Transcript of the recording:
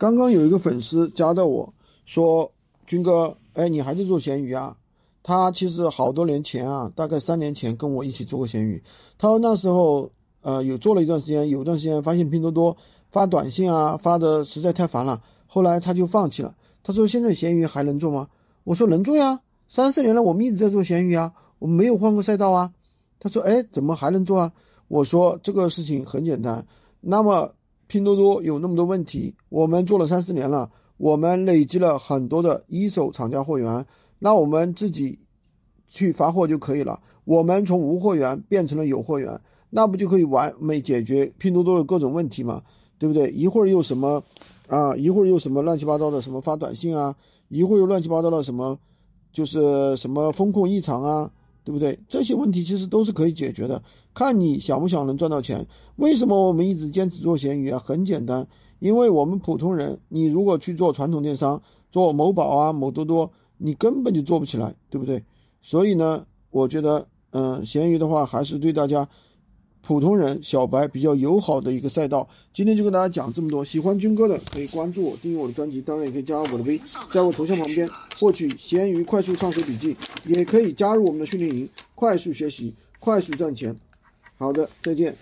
刚刚有一个粉丝加到我说：“军哥，哎，你还在做闲鱼啊？”他其实好多年前啊，大概三年前跟我一起做过闲鱼。他说那时候呃有做了一段时间，有段时间发现拼多多发短信啊发的实在太烦了，后来他就放弃了。他说现在闲鱼还能做吗？我说能做呀，三四年了，我们一直在做闲鱼啊，我们没有换过赛道啊。他说哎，怎么还能做啊？我说这个事情很简单，那么。拼多多有那么多问题，我们做了三四年了，我们累积了很多的一手厂家货源，那我们自己去发货就可以了。我们从无货源变成了有货源，那不就可以完美解决拼多多的各种问题吗？对不对？一会儿又什么啊，一会儿又什么乱七八糟的什么发短信啊，一会儿又乱七八糟的什么，就是什么风控异常啊。对不对？这些问题其实都是可以解决的，看你想不想能赚到钱。为什么我们一直坚持做闲鱼啊？很简单，因为我们普通人，你如果去做传统电商，做某宝啊、某多多，你根本就做不起来，对不对？所以呢，我觉得，嗯，闲鱼的话还是对大家。普通人小白比较友好的一个赛道，今天就跟大家讲这么多。喜欢军哥的可以关注我，订阅我的专辑，当然也可以加我的微，在我头像旁边获取闲鱼快速上手笔记，也可以加入我们的训练营，快速学习，快速赚钱。好的，再见。